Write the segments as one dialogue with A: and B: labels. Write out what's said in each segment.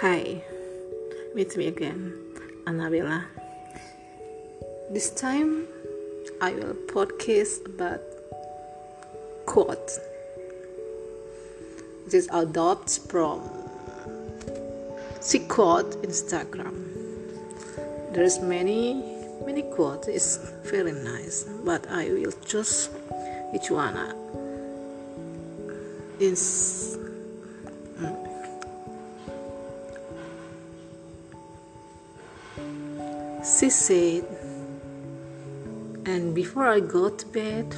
A: Hi, meet me again, Annabella. This time I will podcast about quote. This adopted from quote Instagram. There's many many quotes. It's very nice, but I will choose which one is. Mm. She said, and before I go to bed,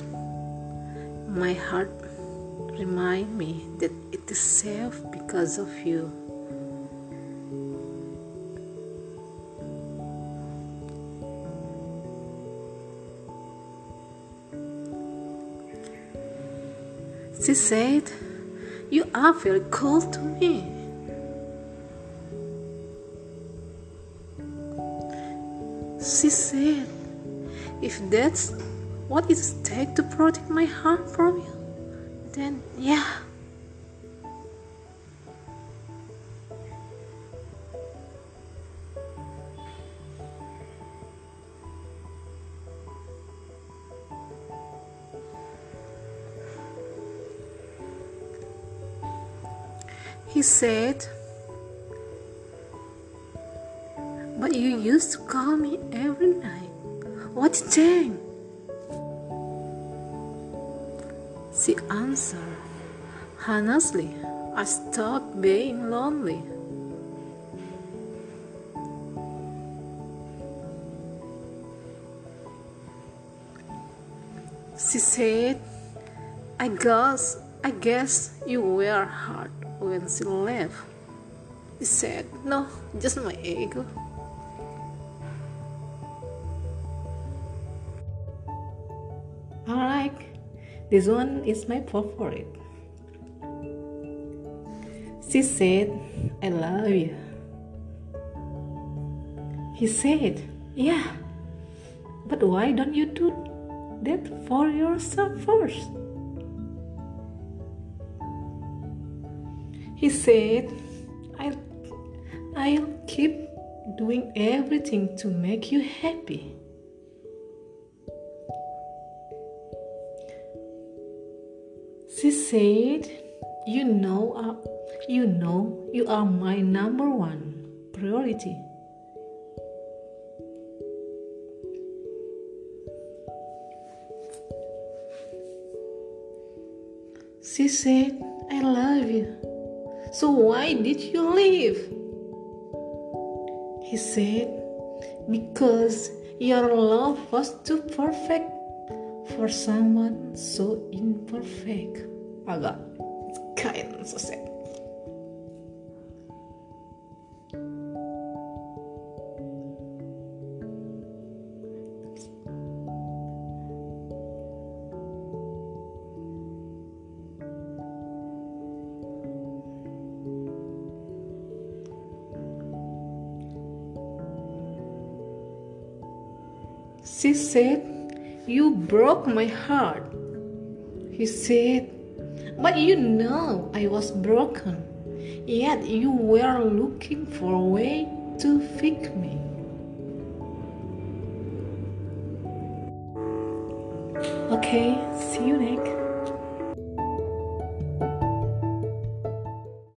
A: my heart remind me that it is safe because of you. She said, You are very cool to me. She said, If that's what it takes to protect my heart from you, then yeah. He said, used to call me every night. What changed? She answered, Honestly, I stopped being lonely. She said, I guess, I guess you were hurt when she left. He said, No, just my ego. Alright, this one is my favorite. She said, I love you. He said, Yeah, but why don't you do that for yourself first? He said, I'll, I'll keep doing everything to make you happy. She said, "You know, uh, you know, you are my number one priority." She said, "I love you." So why did you leave? He said, "Because your love was too perfect for someone so imperfect. Agak kind of so sad. She said, You broke my heart. He said, But you know I was broken, yet you were looking for a way to fix me. Okay, see you next.